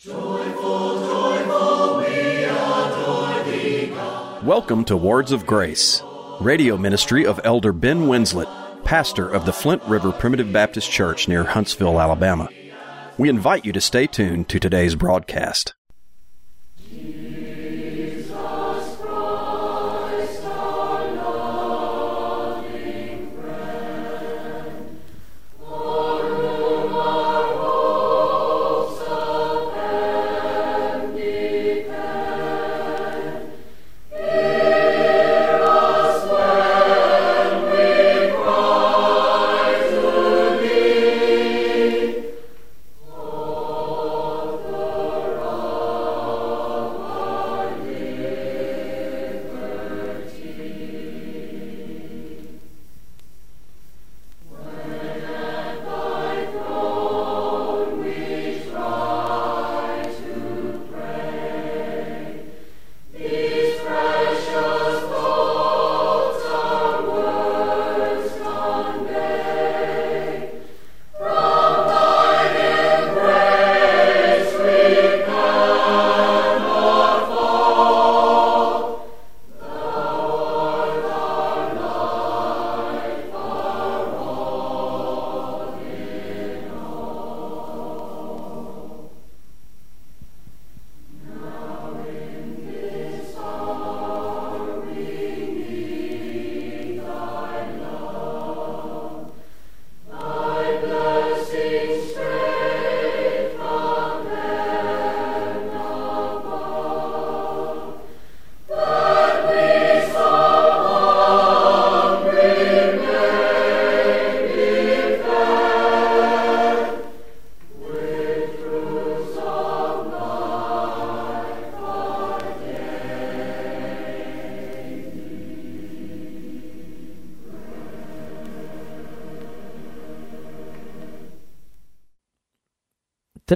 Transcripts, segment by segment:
Joyful, joyful, we adore thee, God. Welcome to Words of Grace, radio ministry of Elder Ben Winslett, pastor of the Flint River Primitive Baptist Church near Huntsville, Alabama. We invite you to stay tuned to today's broadcast.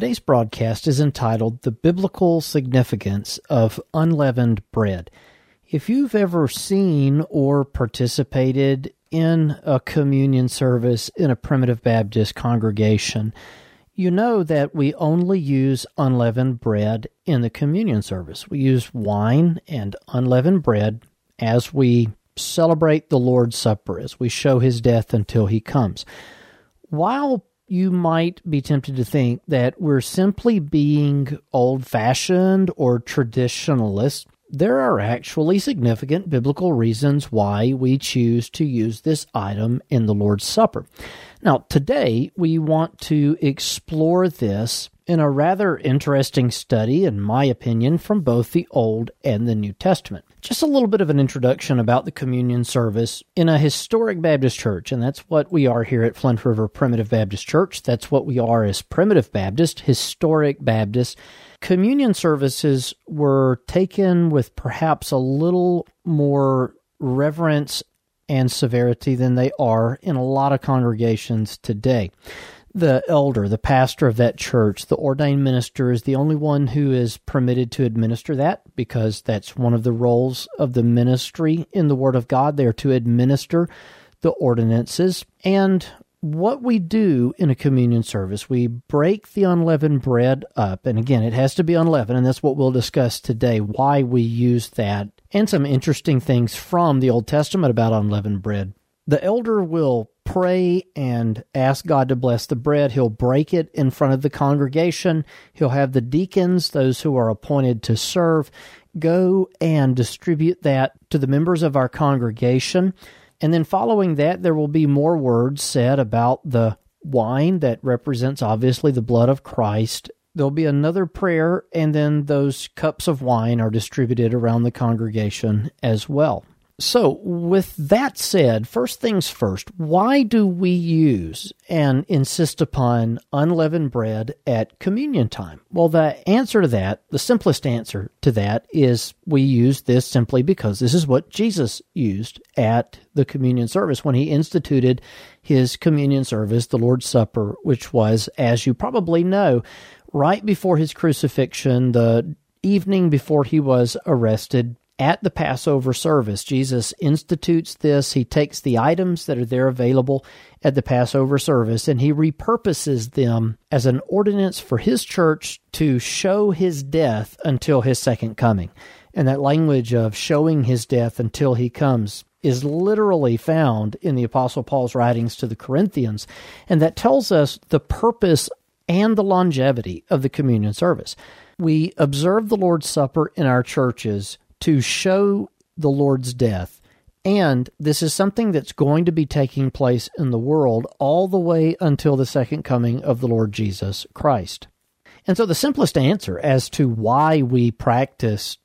Today's broadcast is entitled The Biblical Significance of Unleavened Bread. If you've ever seen or participated in a communion service in a primitive Baptist congregation, you know that we only use unleavened bread in the communion service. We use wine and unleavened bread as we celebrate the Lord's Supper, as we show his death until he comes. While you might be tempted to think that we're simply being old fashioned or traditionalist. There are actually significant biblical reasons why we choose to use this item in the Lord's Supper. Now, today we want to explore this in a rather interesting study, in my opinion, from both the Old and the New Testament. Just a little bit of an introduction about the communion service in a historic Baptist church, and that's what we are here at Flint River Primitive Baptist Church. That's what we are as Primitive Baptist, historic Baptist. Communion services were taken with perhaps a little more reverence and severity than they are in a lot of congregations today the elder, the pastor of that church, the ordained minister is the only one who is permitted to administer that because that's one of the roles of the ministry in the Word of God. They are to administer the ordinances. And what we do in a communion service, we break the unleavened bread up. And again, it has to be unleavened, and that's what we'll discuss today why we use that and some interesting things from the Old Testament about unleavened bread. The elder will pray and ask God to bless the bread. He'll break it in front of the congregation. He'll have the deacons, those who are appointed to serve, go and distribute that to the members of our congregation. And then following that, there will be more words said about the wine that represents obviously the blood of Christ. There'll be another prayer, and then those cups of wine are distributed around the congregation as well. So, with that said, first things first, why do we use and insist upon unleavened bread at communion time? Well, the answer to that, the simplest answer to that, is we use this simply because this is what Jesus used at the communion service when he instituted his communion service, the Lord's Supper, which was, as you probably know, right before his crucifixion, the evening before he was arrested at the Passover service. Jesus institutes this. He takes the items that are there available at the Passover service and he repurposes them as an ordinance for his church to show his death until his second coming. And that language of showing his death until he comes is literally found in the Apostle Paul's writings to the Corinthians. And that tells us the purpose and the longevity of the communion service. We observe the Lord's Supper in our churches to show the Lord's death. And this is something that's going to be taking place in the world all the way until the second coming of the Lord Jesus Christ. And so the simplest answer as to why we practice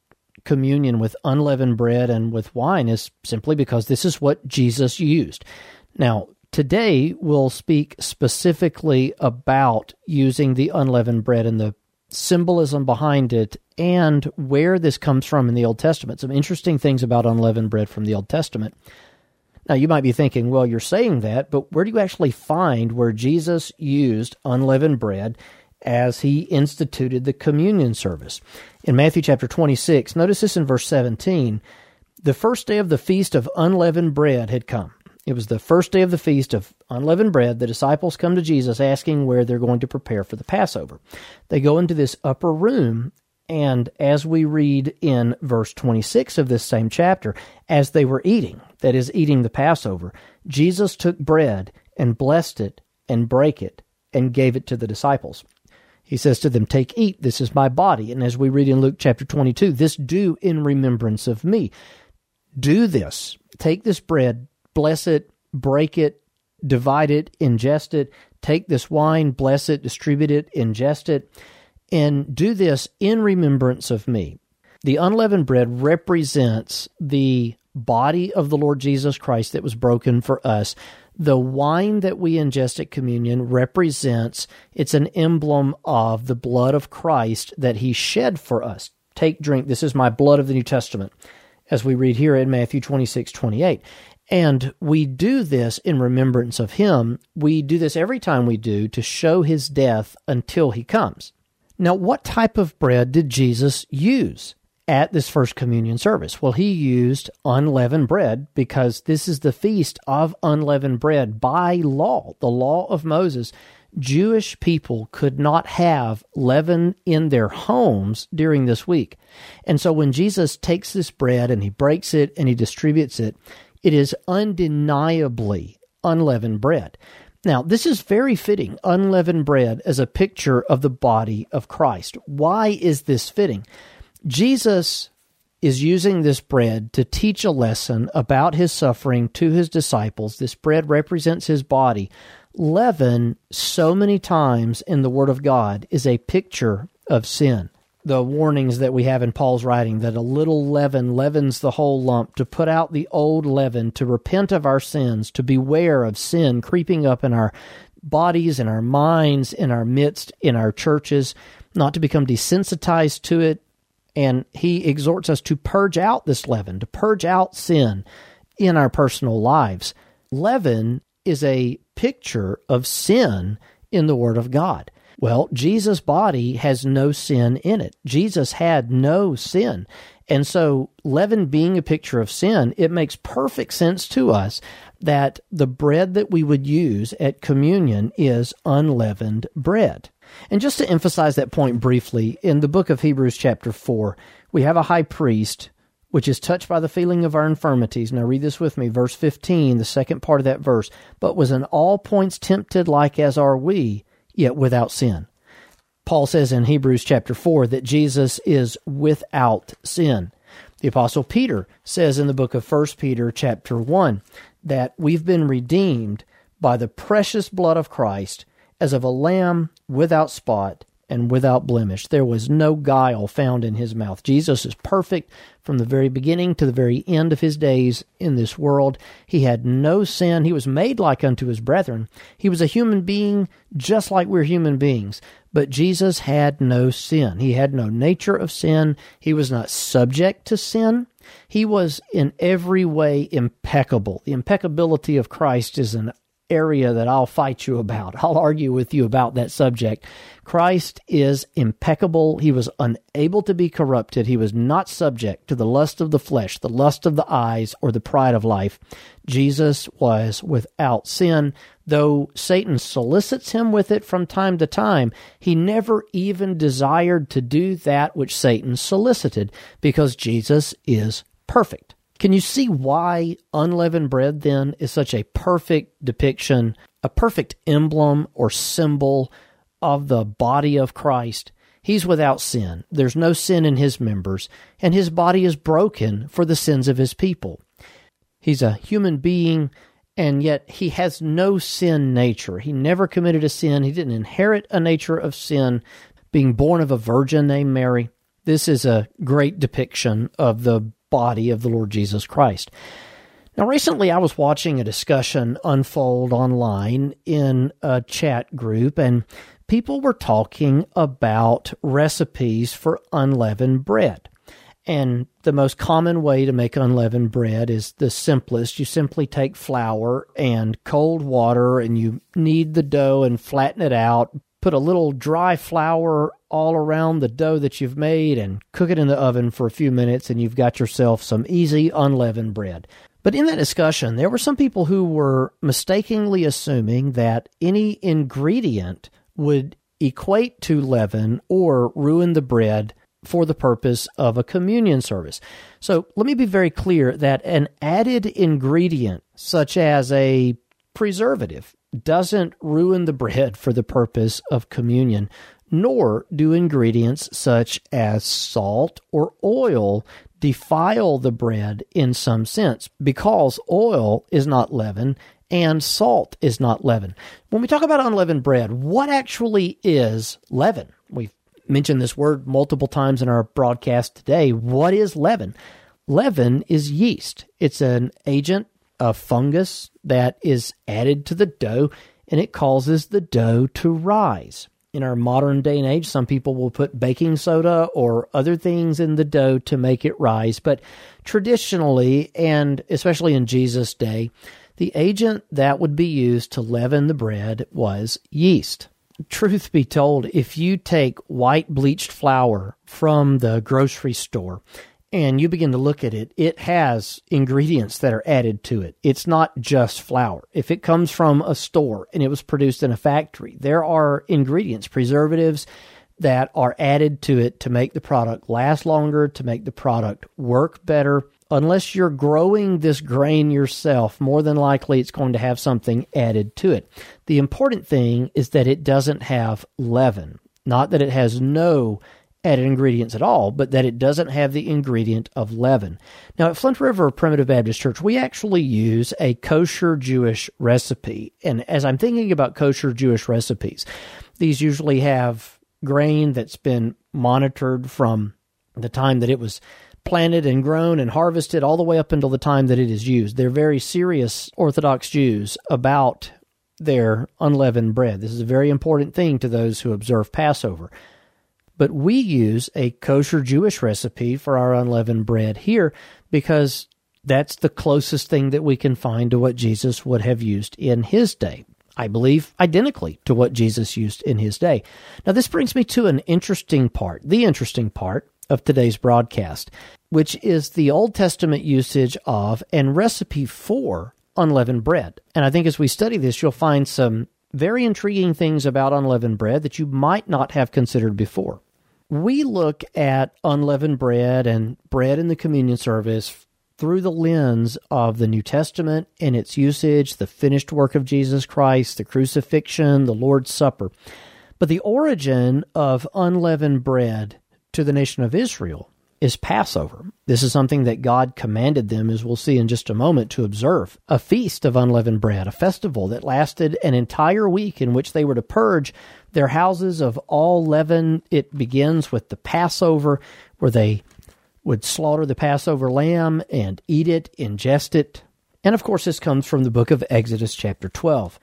communion with unleavened bread and with wine is simply because this is what Jesus used. Now, today we'll speak specifically about using the unleavened bread and the symbolism behind it and where this comes from in the Old Testament. Some interesting things about unleavened bread from the Old Testament. Now, you might be thinking, well, you're saying that, but where do you actually find where Jesus used unleavened bread as he instituted the communion service? In Matthew chapter 26, notice this in verse 17. The first day of the feast of unleavened bread had come. It was the first day of the feast of unleavened bread. The disciples come to Jesus asking where they're going to prepare for the Passover. They go into this upper room, and as we read in verse 26 of this same chapter, as they were eating, that is, eating the Passover, Jesus took bread and blessed it and brake it and gave it to the disciples. He says to them, Take, eat, this is my body. And as we read in Luke chapter 22, this do in remembrance of me. Do this. Take this bread, bless it, break it, divide it, ingest it, take this wine, bless it, distribute it, ingest it, and do this in remembrance of me. The unleavened bread represents the body of the Lord Jesus Christ that was broken for us. The wine that we ingest at communion represents, it's an emblem of the blood of Christ that he shed for us. Take, drink. This is my blood of the New Testament, as we read here in Matthew 26, 28. And we do this in remembrance of him. We do this every time we do to show his death until he comes. Now, what type of bread did Jesus use at this first communion service? Well, he used unleavened bread because this is the feast of unleavened bread by law, the law of Moses. Jewish people could not have leaven in their homes during this week. And so when Jesus takes this bread and he breaks it and he distributes it, it is undeniably unleavened bread. Now, this is very fitting, unleavened bread, as a picture of the body of Christ. Why is this fitting? Jesus is using this bread to teach a lesson about his suffering to his disciples. This bread represents his body. Leaven, so many times in the Word of God, is a picture of sin the warnings that we have in Paul's writing that a little leaven leavens the whole lump, to put out the old leaven, to repent of our sins, to beware of sin creeping up in our bodies, in our minds, in our midst, in our churches, not to become desensitized to it. And he exhorts us to purge out this leaven, to purge out sin in our personal lives. Leaven is a picture of sin in the Word of God. Well, Jesus' body has no sin in it. Jesus had no sin. And so, leaven being a picture of sin, it makes perfect sense to us that the bread that we would use at communion is unleavened bread. And just to emphasize that point briefly, in the book of Hebrews, chapter 4, we have a high priest which is touched by the feeling of our infirmities. Now read this with me, verse 15, the second part of that verse. But was in all points tempted like as are we, yet without sin. Paul says in Hebrews chapter 4 that Jesus is without sin. The apostle Peter says in the book of 1 Peter chapter 1 that we've been redeemed by the precious blood of Christ as of a lamb without spot and without blemish. There was no guile found in his mouth. Jesus is perfect from the very beginning to the very end of his days in this world. He had no sin. He was made like unto his brethren. He was a human being just like we're human beings. But Jesus had no sin. He had no nature of sin. He was not subject to sin. He was in every way impeccable. The impeccability of Christ is an area that I'll fight you about. I'll argue with you about that subject. Christ is impeccable. He was unable to be corrupted. He was not subject to the lust of the flesh, the lust of the eyes, or the pride of life. Jesus was without sin. Though Satan solicits him with it from time to time, he never even desired to do that which Satan solicited because Jesus is perfect. Can you see why unleavened bread then is such a perfect depiction, a perfect emblem or symbol of the body of Christ? He's without sin. There's no sin in his members, and his body is broken for the sins of his people. He's a human being, and yet he has no sin nature. He never committed a sin. He didn't inherit a nature of sin, being born of a virgin named Mary. This is a great depiction of the body of the Lord Jesus Christ. Now, recently I was watching a discussion unfold online in a chat group, and people were talking about recipes for unleavened bread. And the most common way to make unleavened bread is the simplest. You simply take flour and cold water, and you knead the dough and flatten it out, put a little dry flour all around the dough that you've made and cook it in the oven for a few minutes, and you've got yourself some easy unleavened bread. But in that discussion, there were some people who were mistakenly assuming that any ingredient would equate to leaven or ruin the bread for the purpose of a communion service. So let me be very clear that an added ingredient, such as a preservative, doesn't ruin the bread for the purpose of communion, nor do ingredients such as salt or oil defile the bread in some sense, because oil is not leaven and salt is not leaven. When we talk about unleavened bread, what actually is leaven? We've mentioned this word multiple times in our broadcast today. What is leaven? Leaven is yeast. It's an agent a fungus that is added to the dough and it causes the dough to rise. In our modern day and age, some people will put baking soda or other things in the dough to make it rise. But traditionally, and especially in Jesus' day, the agent that would be used to leaven the bread was yeast. Truth be told, if you take white bleached flour from the grocery store and you begin to look at it, it has ingredients that are added to it. It's not just flour. If it comes from a store and it was produced in a factory, there are ingredients, preservatives that are added to it to make the product last longer, to make the product work better. Unless you're growing this grain yourself, more than likely it's going to have something added to it. The important thing is that it doesn't have leaven, not that it has no added ingredients at all, but that it doesn't have the ingredient of leaven. Now, at Flint River Primitive Baptist Church, we actually use a kosher Jewish recipe. And as I'm thinking about kosher Jewish recipes, these usually have grain that's been monitored from the time that it was planted and grown and harvested all the way up until the time that it is used. They're very serious Orthodox Jews about their unleavened bread. This is a very important thing to those who observe Passover. But we use a kosher Jewish recipe for our unleavened bread here because that's the closest thing that we can find to what Jesus would have used in his day. I believe identically to what Jesus used in his day. Now, this brings me to an interesting part, the interesting part of today's broadcast, which is the Old Testament usage of and recipe for unleavened bread. And I think as we study this, you'll find some very intriguing things about unleavened bread that you might not have considered before we look at unleavened bread and bread in the communion service through the lens of the New Testament and its usage, the finished work of Jesus Christ, the crucifixion, the Lord's Supper. But the origin of unleavened bread to the nation of Israel is Passover. This is something that God commanded them, as we'll see in just a moment, to observe. A feast of unleavened bread, a festival that lasted an entire week in which they were to purge their houses of all leaven. It begins with the Passover, where they would slaughter the Passover lamb and eat it, ingest it. And of course, this comes from the book of Exodus, chapter 12.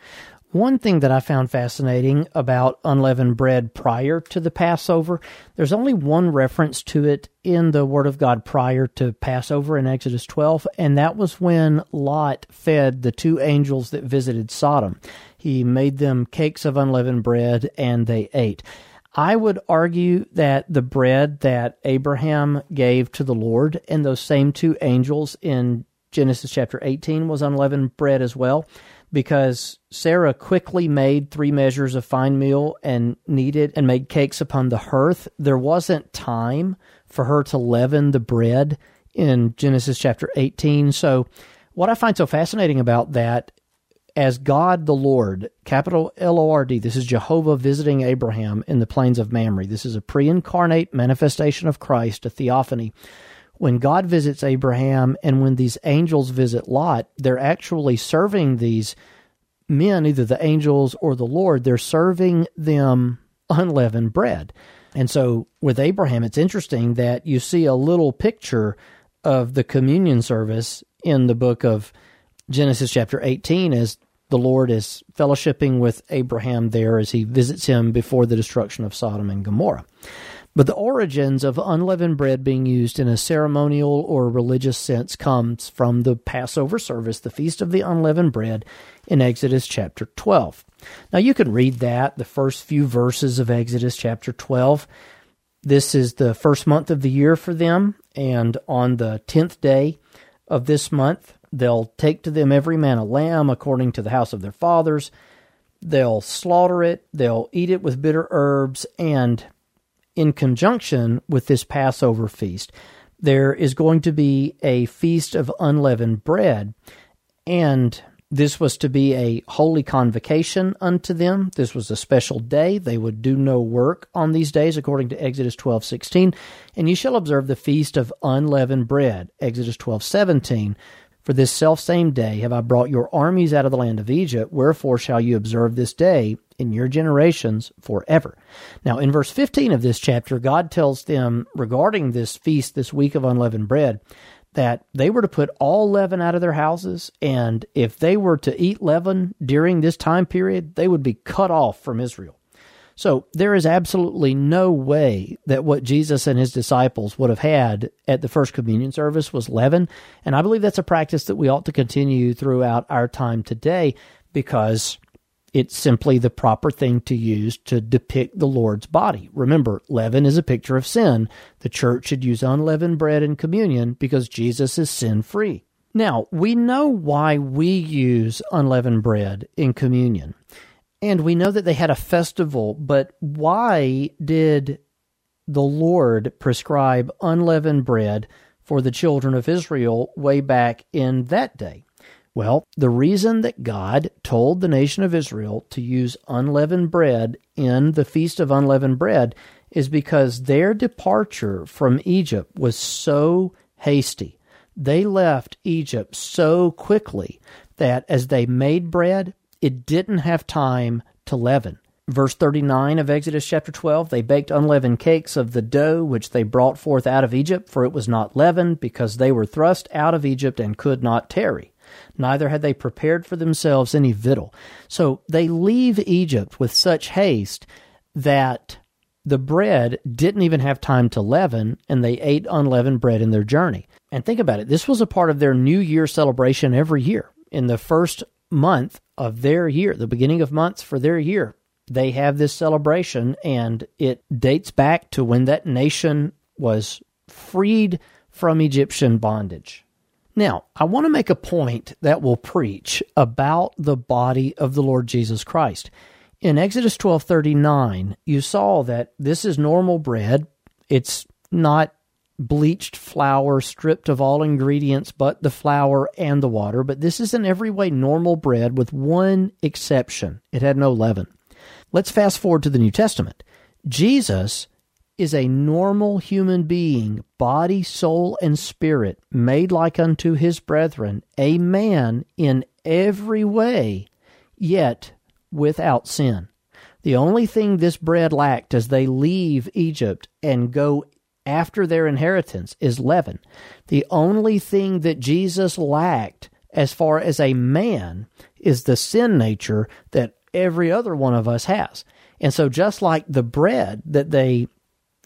One thing that I found fascinating about unleavened bread prior to the Passover, there's only one reference to it in the Word of God prior to Passover in Exodus 12, and that was when Lot fed the two angels that visited Sodom. He made them cakes of unleavened bread, and they ate. I would argue that the bread that Abraham gave to the Lord and those same two angels in Genesis chapter 18 was unleavened bread as well because Sarah quickly made three measures of fine meal and kneaded and made cakes upon the hearth. There wasn't time for her to leaven the bread in Genesis chapter 18. So, what I find so fascinating about that, as God the Lord, capital L O R D, this is Jehovah visiting Abraham in the plains of Mamre. This is a pre incarnate manifestation of Christ, a theophany when God visits Abraham and when these angels visit Lot, they're actually serving these men, either the angels or the Lord, they're serving them unleavened bread. And so with Abraham, it's interesting that you see a little picture of the communion service in the book of Genesis chapter 18 as the Lord is fellowshipping with Abraham there as he visits him before the destruction of Sodom and Gomorrah. But the origins of unleavened bread being used in a ceremonial or religious sense comes from the Passover service, the Feast of the Unleavened Bread, in Exodus chapter 12. Now you can read that, the first few verses of Exodus chapter 12. This is the first month of the year for them, and on the tenth day of this month, they'll take to them every man a lamb according to the house of their fathers. They'll slaughter it, they'll eat it with bitter herbs, and in conjunction with this Passover feast, there is going to be a feast of unleavened bread. And this was to be a holy convocation unto them. This was a special day. They would do no work on these days, according to Exodus twelve sixteen. And you shall observe the feast of unleavened bread, Exodus twelve seventeen. For this selfsame day have I brought your armies out of the land of Egypt, wherefore shall you observe this day in your generations forever. Now, in verse 15 of this chapter, God tells them regarding this feast, this week of unleavened bread, that they were to put all leaven out of their houses, and if they were to eat leaven during this time period, they would be cut off from Israel. So there is absolutely no way that what Jesus and his disciples would have had at the first communion service was leaven. And I believe that's a practice that we ought to continue throughout our time today because it's simply the proper thing to use to depict the Lord's body. Remember, leaven is a picture of sin. The church should use unleavened bread in communion because Jesus is sin free. Now, we know why we use unleavened bread in communion. And we know that they had a festival, but why did the Lord prescribe unleavened bread for the children of Israel way back in that day? Well, the reason that God told the nation of Israel to use unleavened bread in the Feast of Unleavened Bread is because their departure from Egypt was so hasty. They left Egypt so quickly that as they made bread, it didn't have time to leaven. Verse 39 of Exodus chapter 12 They baked unleavened cakes of the dough which they brought forth out of Egypt, for it was not leavened, because they were thrust out of Egypt and could not tarry. Neither had they prepared for themselves any victual. So they leave Egypt with such haste that the bread didn't even have time to leaven, and they ate unleavened bread in their journey. And think about it this was a part of their New Year celebration every year. In the first month of their year, the beginning of months for their year. They have this celebration, and it dates back to when that nation was freed from Egyptian bondage. Now, I want to make a point that will preach about the body of the Lord Jesus Christ. In Exodus 12:39, you saw that this is normal bread. It's not bleached flour stripped of all ingredients but the flour and the water, but this is in every way normal bread with one exception. It had no leaven. Let's fast forward to the New Testament. Jesus is a normal human being, body, soul, and spirit, made like unto his brethren, a man in every way, yet without sin. The only thing this bread lacked as they leave Egypt and go after their inheritance is leaven. The only thing that Jesus lacked as far as a man is the sin nature that every other one of us has. And so, just like the bread that they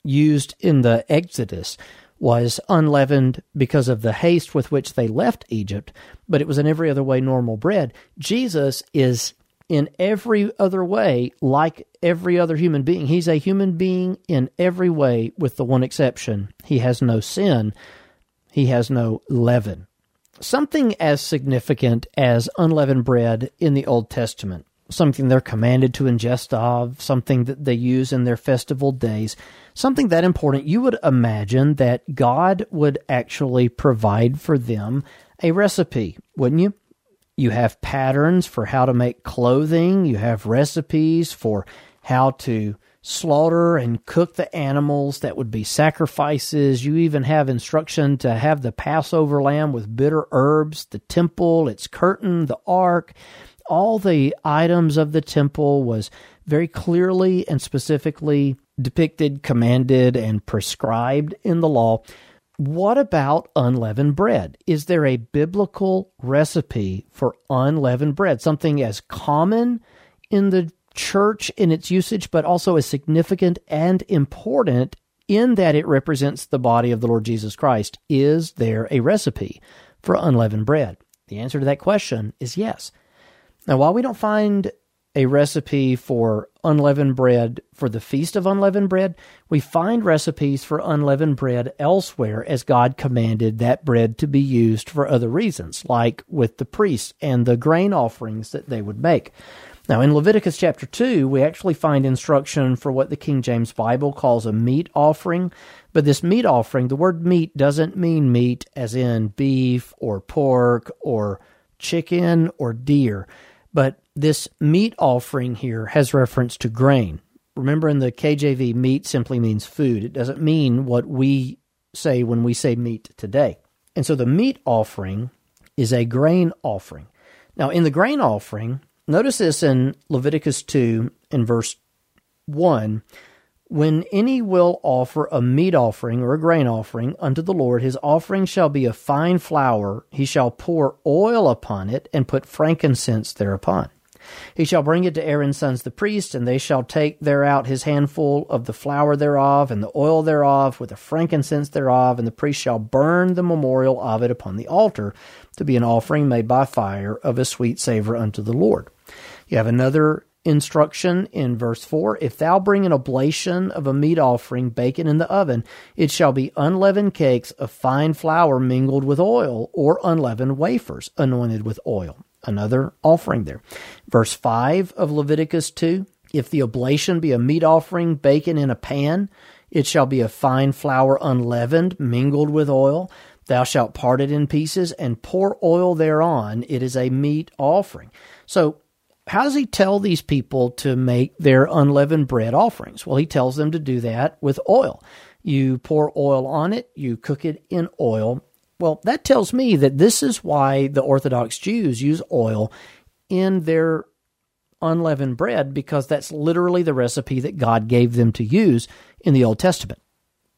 used in the Exodus was unleavened because of the haste with which they left Egypt, but it was in every other way normal bread, Jesus is in every other way like every other human being. He's a human being in every way, with the one exception he has no sin, he has no leaven. Something as significant as unleavened bread in the Old Testament, something they're commanded to ingest of, something that they use in their festival days, something that important, you would imagine that God would actually provide for them a recipe, wouldn't you? You have patterns for how to make clothing, you have recipes for how to slaughter and cook the animals that would be sacrifices. You even have instruction to have the Passover lamb with bitter herbs, the temple, its curtain, the ark. All the items of the temple was very clearly and specifically depicted, commanded, and prescribed in the law. What about unleavened bread? Is there a biblical recipe for unleavened bread? Something as common in the church in its usage, but also as significant and important in that it represents the body of the Lord Jesus Christ. Is there a recipe for unleavened bread? The answer to that question is yes. Now, while we don't find a recipe for unleavened bread for the Feast of Unleavened Bread, we find recipes for unleavened bread elsewhere as God commanded that bread to be used for other reasons, like with the priests and the grain offerings that they would make. Now, in Leviticus chapter 2, we actually find instruction for what the King James Bible calls a meat offering. But this meat offering, the word meat doesn't mean meat as in beef or pork or chicken or deer. But this meat offering here has reference to grain. Remember, in the KJV, meat simply means food. It doesn't mean what we say when we say meat today. And so the meat offering is a grain offering. Now, in the grain offering, notice this in Leviticus 2 in verse 1 when any will offer a meat offering or a grain offering unto the Lord, his offering shall be a fine flour. He shall pour oil upon it and put frankincense thereupon. He shall bring it to Aaron's sons the priests, and they shall take thereout his handful of the flour thereof, and the oil thereof, with the frankincense thereof, and the priest shall burn the memorial of it upon the altar, to be an offering made by fire of a sweet savor unto the Lord. You have another instruction in verse 4 If thou bring an oblation of a meat offering, baken in the oven, it shall be unleavened cakes of fine flour mingled with oil, or unleavened wafers anointed with oil. Another offering there. Verse 5 of Leviticus 2 If the oblation be a meat offering, baken in a pan, it shall be a fine flour unleavened, mingled with oil. Thou shalt part it in pieces and pour oil thereon. It is a meat offering. So how does he tell these people to make their unleavened bread offerings? Well, he tells them to do that with oil. You pour oil on it, you cook it in oil. Well, that tells me that this is why the Orthodox Jews use oil in their unleavened bread because that's literally the recipe that God gave them to use in the Old Testament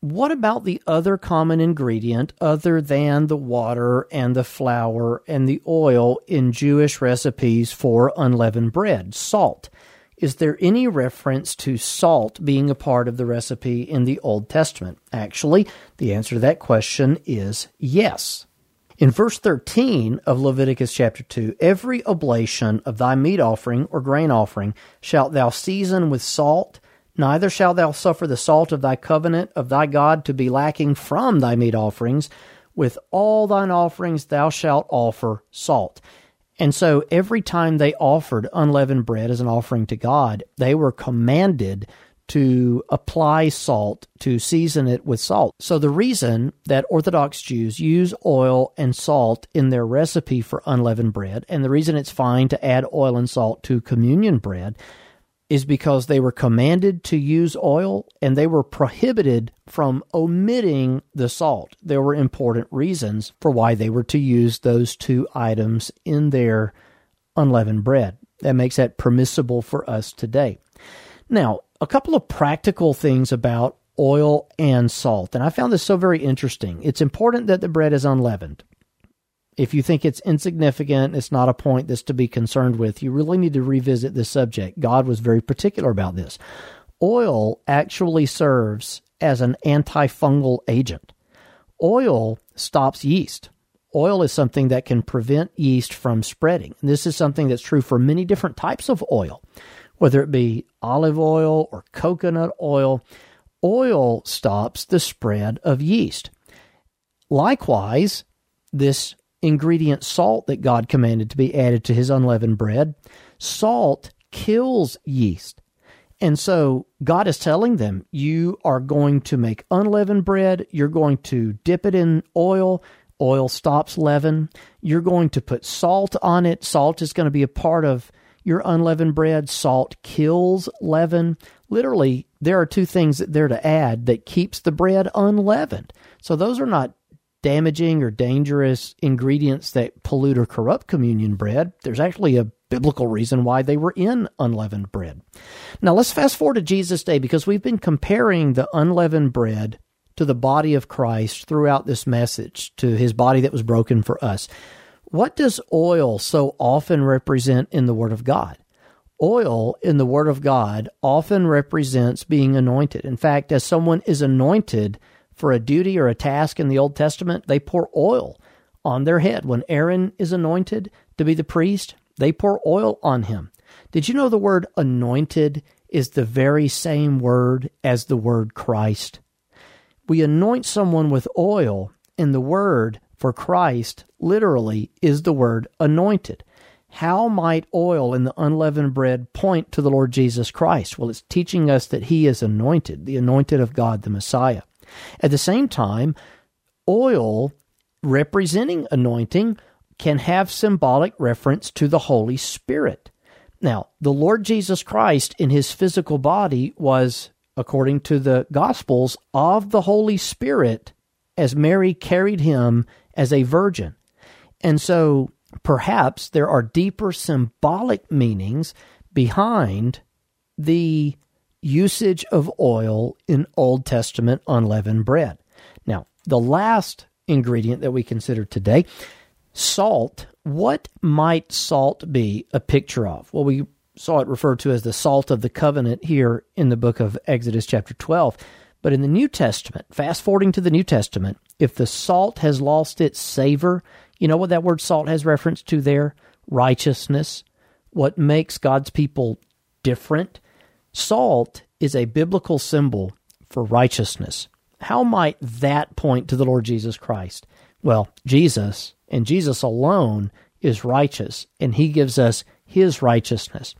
what about the other common ingredient other than the water and the flour and the oil in Jewish recipes for unleavened bread? Salt. Is there any reference to salt being a part of the recipe in the Old Testament? Actually, the answer to that question is yes. In verse 13 of Leviticus chapter 2, every oblation of thy meat offering or grain offering shalt thou season with salt Neither shalt thou suffer the salt of thy covenant of thy God to be lacking from thy meat offerings. With all thine offerings thou shalt offer salt. And so every time they offered unleavened bread as an offering to God, they were commanded to apply salt, to season it with salt. So the reason that Orthodox Jews use oil and salt in their recipe for unleavened bread, and the reason it's fine to add oil and salt to communion bread, is because they were commanded to use oil and they were prohibited from omitting the salt. There were important reasons for why they were to use those two items in their unleavened bread. That makes that permissible for us today. Now, a couple of practical things about oil and salt, and I found this so very interesting. It's important that the bread is unleavened. If you think it's insignificant, it's not a point that's to be concerned with, you really need to revisit this subject. God was very particular about this. Oil actually serves as an antifungal agent. Oil stops yeast. Oil is something that can prevent yeast from spreading. And this is something that's true for many different types of oil, whether it be olive oil or coconut oil. Oil stops the spread of yeast. Likewise, this ingredient salt that God commanded to be added to his unleavened bread, salt kills yeast. And so God is telling them, you are going to make unleavened bread. You're going to dip it in oil. Oil stops leaven. You're going to put salt on it. Salt is going to be a part of your unleavened bread. Salt kills leaven. Literally, there are two things that they're to add that keeps the bread unleavened. So those are not damaging or dangerous ingredients that pollute or corrupt communion bread. There's actually a biblical reason why they were in unleavened bread. Now let's fast forward to Jesus' day because we've been comparing the unleavened bread to the body of Christ throughout this message, to his body that was broken for us. What does oil so often represent in the Word of God? Oil in the Word of God often represents being anointed. In fact, as someone is anointed, for a duty or a task in the Old Testament, they pour oil on their head. When Aaron is anointed to be the priest, they pour oil on him. Did you know the word anointed is the very same word as the word Christ? We anoint someone with oil, and the word for Christ literally is the word anointed. How might oil in the unleavened bread point to the Lord Jesus Christ? Well, it's teaching us that he is anointed, the anointed of God, the Messiah. At the same time, oil representing anointing can have symbolic reference to the Holy Spirit. Now, the Lord Jesus Christ in his physical body was, according to the Gospels, of the Holy Spirit as Mary carried him as a virgin. And so perhaps there are deeper symbolic meanings behind the usage of oil in Old Testament unleavened bread. Now, the last ingredient that we consider today, salt. What might salt be a picture of? Well, we saw it referred to as the salt of the covenant here in the book of Exodus, chapter 12. But in the New Testament, fast forwarding to the New Testament, if the salt has lost its savor, you know what that word salt has reference to there? Righteousness. What makes God's people different? Salt is a biblical symbol for righteousness. How might that point to the Lord Jesus Christ? Well, Jesus and Jesus alone is righteous, and he gives us his righteousness.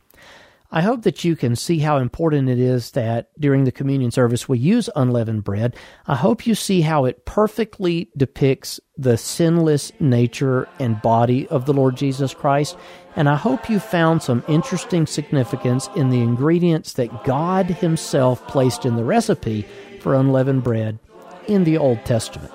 I hope that you can see how important it is that during the communion service we use unleavened bread. I hope you see how it perfectly depicts the sinless nature and body of the Lord Jesus Christ. And I hope you found some interesting significance in the ingredients that God Himself placed in the recipe for unleavened bread in the Old Testament.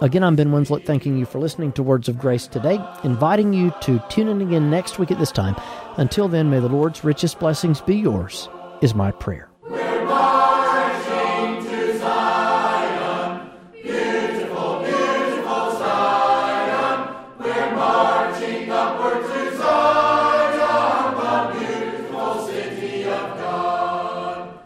Again, I'm Ben Winslett, thanking you for listening to Words of Grace today, inviting you to tune in again next week at this time. Until then, may the Lord's richest blessings be yours, is my prayer. We're marching to Zion, beautiful, beautiful Zion. We're marching upward to Zion, the beautiful city of God.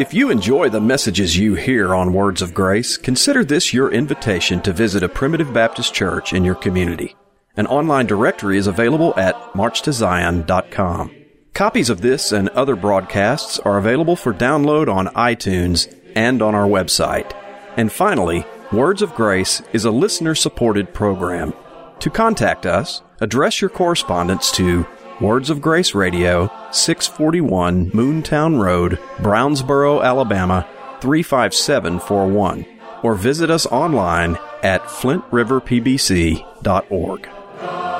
If you enjoy the messages you hear on Words of Grace, consider this your invitation to visit a primitive Baptist church in your community. An online directory is available at marchtozion.com. Copies of this and other broadcasts are available for download on iTunes and on our website. And finally, Words of Grace is a listener supported program. To contact us, address your correspondence to Words of Grace Radio, 641 Moontown Road, Brownsboro, Alabama 35741, or visit us online at flintriverpbc.org. God.